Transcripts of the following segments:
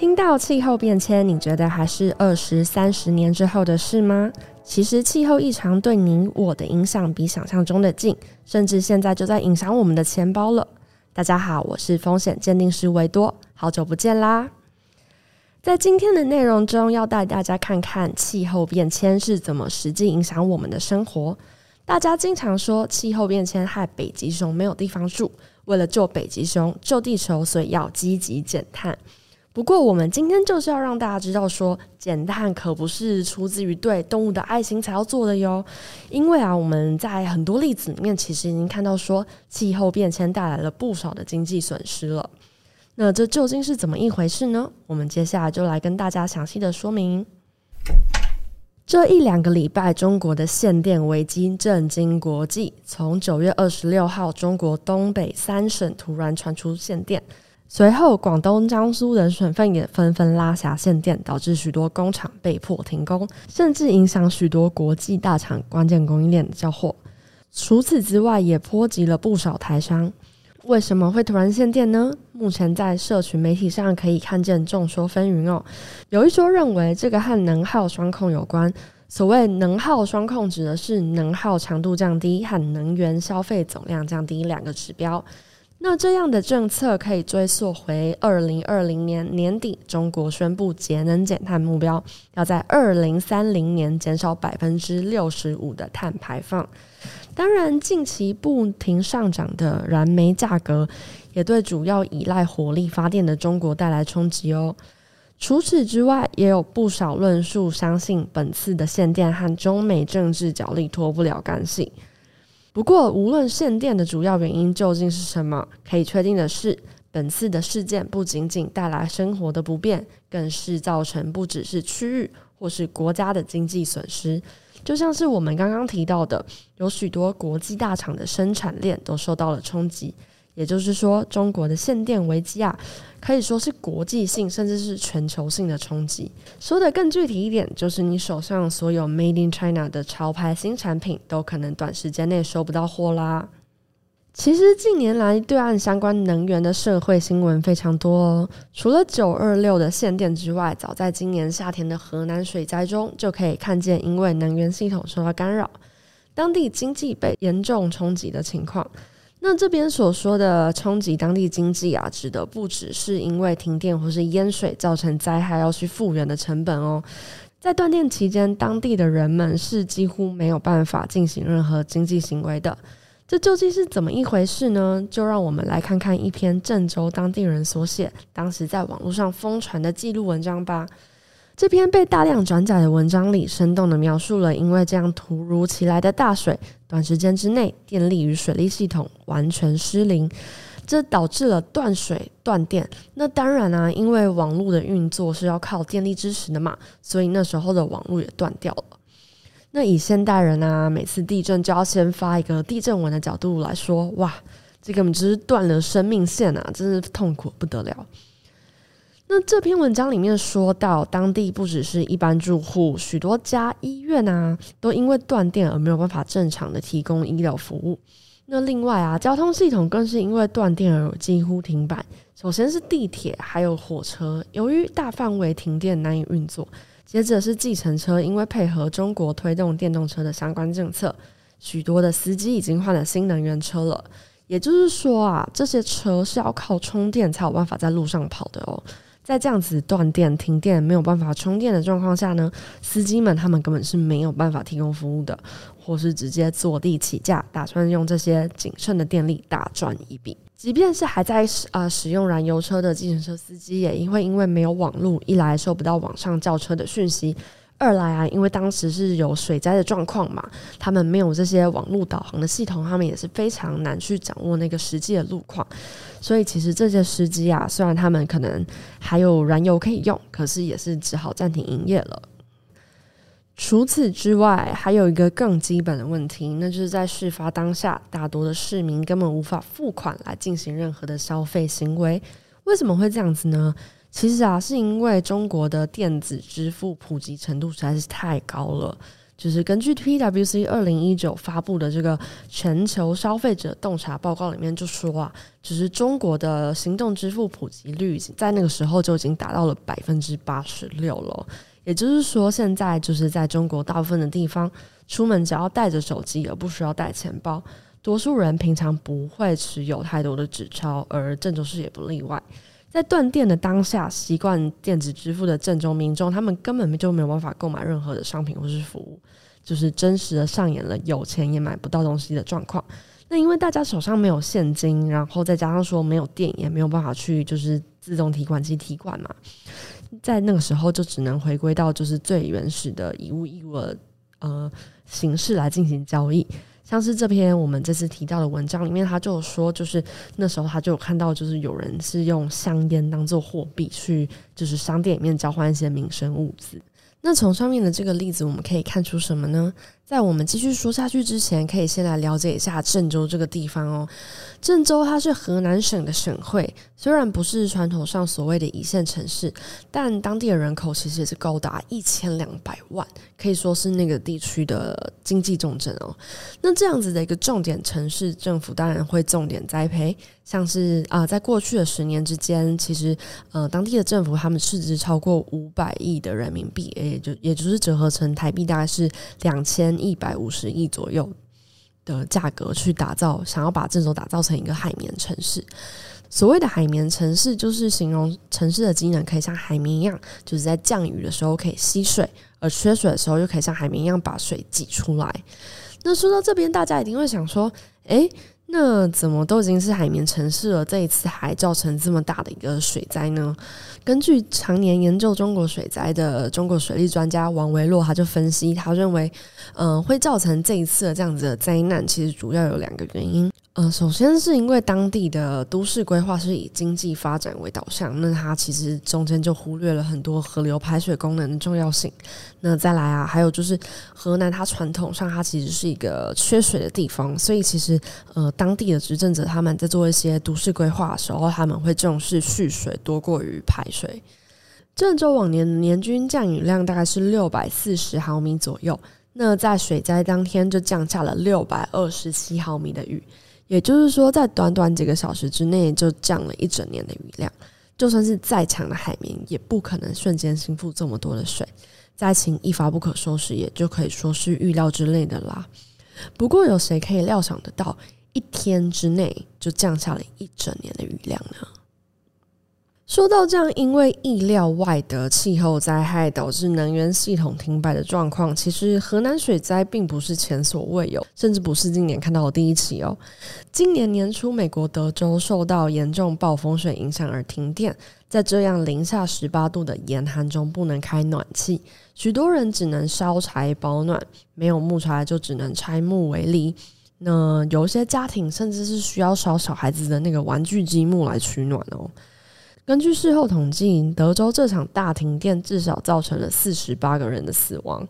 听到气候变迁，你觉得还是二十三十年之后的事吗？其实气候异常对你我的影响比想象中的近，甚至现在就在影响我们的钱包了。大家好，我是风险鉴定师维多，好久不见啦！在今天的内容中，要带大家看看气候变迁是怎么实际影响我们的生活。大家经常说气候变迁害北极熊没有地方住，为了救北极熊、救地球，所以要积极减碳。不过，我们今天就是要让大家知道说，减碳可不是出自于对动物的爱心才要做的哟。因为啊，我们在很多例子里面，其实已经看到说，气候变迁带来了不少的经济损失了。那这究竟是怎么一回事呢？我们接下来就来跟大家详细的说明。这一两个礼拜，中国的限电危机震惊国际。从九月二十六号，中国东北三省突然传出限电。随后，广东、江苏等省份也纷纷拉下限电，导致许多工厂被迫停工，甚至影响许多国际大厂关键供应链的交货。除此之外，也波及了不少台商。为什么会突然限电呢？目前在社群媒体上可以看见众说纷纭哦。有一说认为这个和能耗双控有关。所谓能耗双控，指的是能耗强度降低和能源消费总量降低两个指标。那这样的政策可以追溯回二零二零年年底，中国宣布节能减碳目标，要在二零三零年减少百分之六十五的碳排放。当然，近期不停上涨的燃煤价格，也对主要依赖火力发电的中国带来冲击哦。除此之外，也有不少论述相信本次的限电和中美政治角力脱不了干系。不过，无论限电的主要原因究竟是什么，可以确定的是，本次的事件不仅仅带来生活的不便，更是造成不只是区域或是国家的经济损失。就像是我们刚刚提到的，有许多国际大厂的生产链都受到了冲击。也就是说，中国的限电危机啊，可以说是国际性甚至是全球性的冲击。说得更具体一点，就是你手上所有 Made in China 的潮牌新产品，都可能短时间内收不到货啦。其实近年来，对岸相关能源的社会新闻非常多哦。除了九二六的限电之外，早在今年夏天的河南水灾中，就可以看见因为能源系统受到干扰，当地经济被严重冲击的情况。那这边所说的冲击当地经济啊，指的不只是因为停电或是淹水造成灾害要去复原的成本哦。在断电期间，当地的人们是几乎没有办法进行任何经济行为的。这究竟是怎么一回事呢？就让我们来看看一篇郑州当地人所写、当时在网络上疯传的记录文章吧。这篇被大量转载的文章里，生动地描述了因为这样突如其来的大水，短时间之内电力与水利系统完全失灵，这导致了断水断电。那当然啊，因为网络的运作是要靠电力支持的嘛，所以那时候的网络也断掉了。那以现代人啊，每次地震就要先发一个地震文的角度来说，哇，这根本就是断了生命线啊，真是痛苦不得了。那这篇文章里面说到，当地不只是一般住户，许多家医院啊，都因为断电而没有办法正常的提供医疗服务。那另外啊，交通系统更是因为断电而几乎停摆。首先是地铁，还有火车，由于大范围停电难以运作。接着是计程车，因为配合中国推动电动车的相关政策，许多的司机已经换了新能源车了。也就是说啊，这些车是要靠充电才有办法在路上跑的哦。在这样子断电、停电、没有办法充电的状况下呢，司机们他们根本是没有办法提供服务的，或是直接坐地起价，打算用这些仅剩的电力大赚一笔。即便是还在使啊、使用燃油车的计程车司机，也因为因为没有网络，一来收不到网上叫车的讯息。二来啊，因为当时是有水灾的状况嘛，他们没有这些网络导航的系统，他们也是非常难去掌握那个实际的路况。所以其实这些司机啊，虽然他们可能还有燃油可以用，可是也是只好暂停营业了。除此之外，还有一个更基本的问题，那就是在事发当下，大多的市民根本无法付款来进行任何的消费行为。为什么会这样子呢？其实啊，是因为中国的电子支付普及程度实在是太高了。就是根据 PwC 二零一九发布的这个全球消费者洞察报告里面就说啊，就是中国的行动支付普及率在那个时候就已经达到了百分之八十六了。也就是说，现在就是在中国大部分的地方，出门只要带着手机，而不需要带钱包。多数人平常不会持有太多的纸钞，而郑州市也不例外。在断电的当下，习惯电子支付的郑州民众，他们根本就没有办法购买任何的商品或是服务，就是真实的上演了有钱也买不到东西的状况。那因为大家手上没有现金，然后再加上说没有电，也没有办法去就是自动提款机提款嘛，在那个时候就只能回归到就是最原始的以物易物的呃形式来进行交易。像是这篇我们这次提到的文章里面，他就有说，就是那时候他就有看到，就是有人是用香烟当做货币去，就是商店里面交换一些民生物资。那从上面的这个例子，我们可以看出什么呢？在我们继续说下去之前，可以先来了解一下郑州这个地方哦。郑州它是河南省的省会，虽然不是传统上所谓的一线城市，但当地的人口其实也是高达一千两百万，可以说是那个地区的经济重镇哦。那这样子的一个重点城市，政府当然会重点栽培，像是啊、在过去的十年之间，其实呃，当地的政府他们市值超过五百亿的人民币，也就也就是折合成台币大概是两千一百五十亿左右。的价格去打造，想要把郑州打造成一个海绵城市。所谓的海绵城市，就是形容城市的机能可以像海绵一样，就是在降雨的时候可以吸水，而缺水的时候又可以像海绵一样把水挤出来。那说到这边，大家一定会想说，诶……那怎么都已经是海绵城市了，这一次还造成这么大的一个水灾呢？根据常年研究中国水灾的中国水利专家王维洛，他就分析，他认为，嗯、呃，会造成这一次的这样子的灾难，其实主要有两个原因。呃，首先是因为当地的都市规划是以经济发展为导向，那它其实中间就忽略了很多河流排水功能的重要性。那再来啊，还有就是河南它传统上它其实是一个缺水的地方，所以其实呃当地的执政者他们在做一些都市规划的时候，他们会重视蓄水多过于排水。郑州往年年均降雨量大概是六百四十毫米左右，那在水灾当天就降下了六百二十七毫米的雨。也就是说，在短短几个小时之内就降了一整年的雨量，就算是再强的海绵，也不可能瞬间倾覆这么多的水。灾情一发不可收拾，也就可以说是预料之内的啦。不过，有谁可以料想得到，一天之内就降下了一整年的雨量呢？说到这样，因为意料外的气候灾害导致能源系统停摆的状况，其实河南水灾并不是前所未有，甚至不是今年看到的第一起哦。今年年初，美国德州受到严重暴风雪影响而停电，在这样零下十八度的严寒中，不能开暖气，许多人只能烧柴保暖，没有木材就只能拆木为犁。那有些家庭甚至是需要烧小孩子的那个玩具积木来取暖哦。根据事后统计，德州这场大停电至少造成了四十八个人的死亡。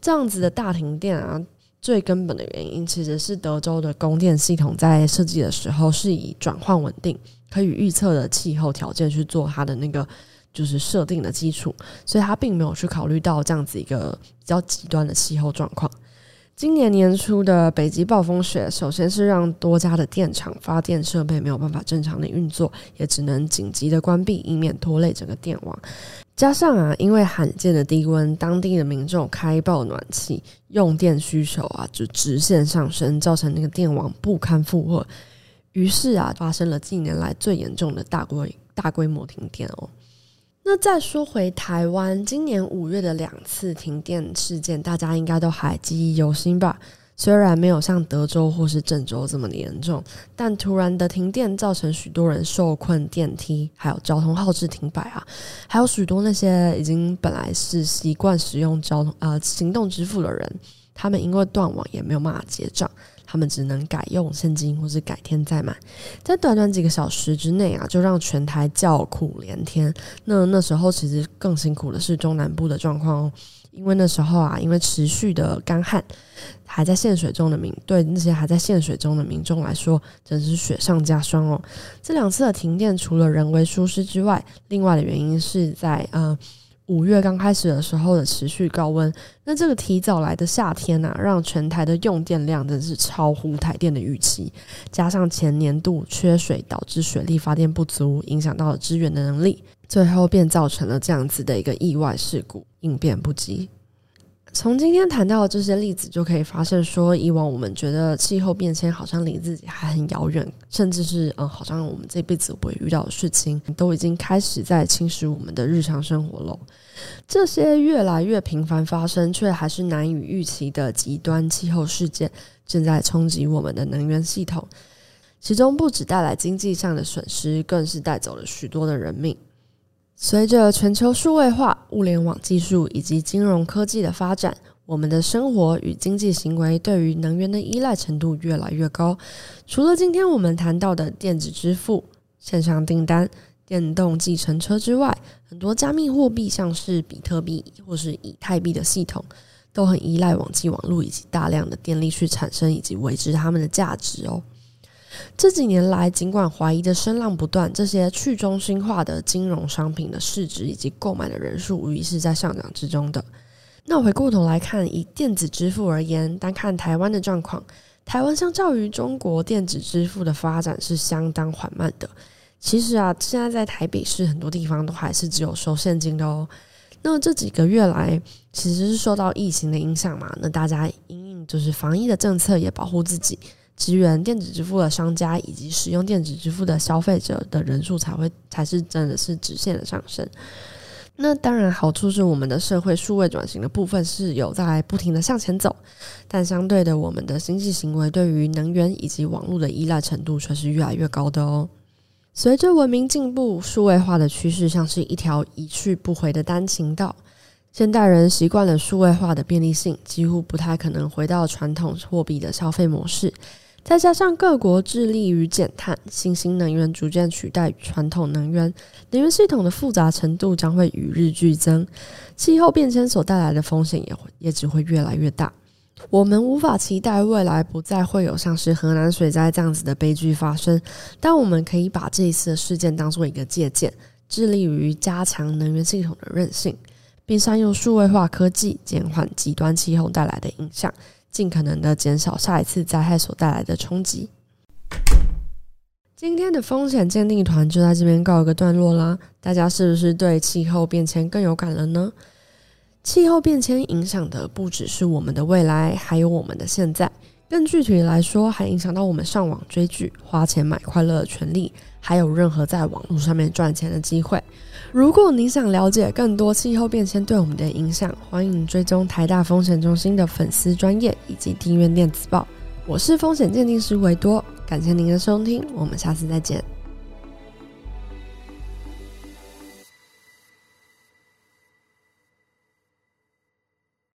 这样子的大停电啊，最根本的原因其实是德州的供电系统在设计的时候是以转换稳定、可以预测的气候条件去做它的那个就是设定的基础，所以它并没有去考虑到这样子一个比较极端的气候状况。今年年初的北极暴风雪，首先是让多家的电厂发电设备没有办法正常的运作，也只能紧急的关闭，以免拖累整个电网。加上啊，因为罕见的低温，当地的民众开爆暖气，用电需求啊就直线上升，造成那个电网不堪负荷。于是啊，发生了近年来最严重的大规大规模停电哦。那再说回台湾，今年五月的两次停电事件，大家应该都还记忆犹新吧？虽然没有像德州或是郑州这么严重，但突然的停电造成许多人受困电梯，还有交通号志停摆啊，还有许多那些已经本来是习惯使用交通呃行动支付的人，他们因为断网也没有办法结账。他们只能改用现金，或是改天再买，在短短几个小时之内啊，就让全台叫苦连天。那那时候其实更辛苦的是中南部的状况哦，因为那时候啊，因为持续的干旱，还在限水中的民，对那些还在限水中的民众来说，真是雪上加霜哦。这两次的停电，除了人为疏失之外，另外的原因是在呃。五月刚开始的时候的持续高温，那这个提早来的夏天啊，让全台的用电量真是超乎台电的预期。加上前年度缺水导致水力发电不足，影响到了支援的能力，最后便造成了这样子的一个意外事故，应变不及。从今天谈到的这些例子，就可以发现说，以往我们觉得气候变迁好像离自己还很遥远，甚至是嗯，好像我们这辈子不会遇到的事情，都已经开始在侵蚀我们的日常生活了。这些越来越频繁发生，却还是难以预期的极端气候事件，正在冲击我们的能源系统。其中不只带来经济上的损失，更是带走了许多的人命。随着全球数位化、物联网技术以及金融科技的发展，我们的生活与经济行为对于能源的依赖程度越来越高。除了今天我们谈到的电子支付、线上订单、电动计程车之外，很多加密货币，像是比特币或是以太币的系统，都很依赖网际网络以及大量的电力去产生以及维持它们的价值哦。这几年来，尽管怀疑的声浪不断，这些去中心化的金融商品的市值以及购买的人数，无疑是在上涨之中的。那我回过头来看，以电子支付而言，单看台湾的状况，台湾相较于中国电子支付的发展是相当缓慢的。其实啊，现在在台北市很多地方都还是只有收现金的哦。那这几个月来，其实是受到疫情的影响嘛，那大家因应就是防疫的政策，也保护自己。支援电子支付的商家以及使用电子支付的消费者的人数才会才是真的是直线的上升。那当然好处是我们的社会数位转型的部分是有在不停的向前走，但相对的，我们的经济行为对于能源以及网络的依赖程度却是越来越高的哦。随着文明进步，数位化的趋势像是一条一去不回的单行道。现代人习惯了数位化的便利性，几乎不太可能回到传统货币的消费模式。再加上各国致力于减碳，新兴能源逐渐取代传统能源，能源系统的复杂程度将会与日俱增，气候变迁所带来的风险也会也只会越来越大。我们无法期待未来不再会有像是河南水灾这样子的悲剧发生，但我们可以把这一次的事件当做一个借鉴，致力于加强能源系统的韧性，并善用数位化科技减缓极端气候带来的影响。尽可能的减少下一次灾害所带来的冲击。今天的风险鉴定团就在这边告一个段落啦。大家是不是对气候变迁更有感了呢？气候变迁影响的不只是我们的未来，还有我们的现在。更具体来说，还影响到我们上网追剧、花钱买快乐的权利，还有任何在网络上面赚钱的机会。如果你想了解更多气候变迁对我们的影响，欢迎追踪台大风险中心的粉丝专业以及订阅电子报。我是风险鉴定师维多，感谢您的收听，我们下次再见。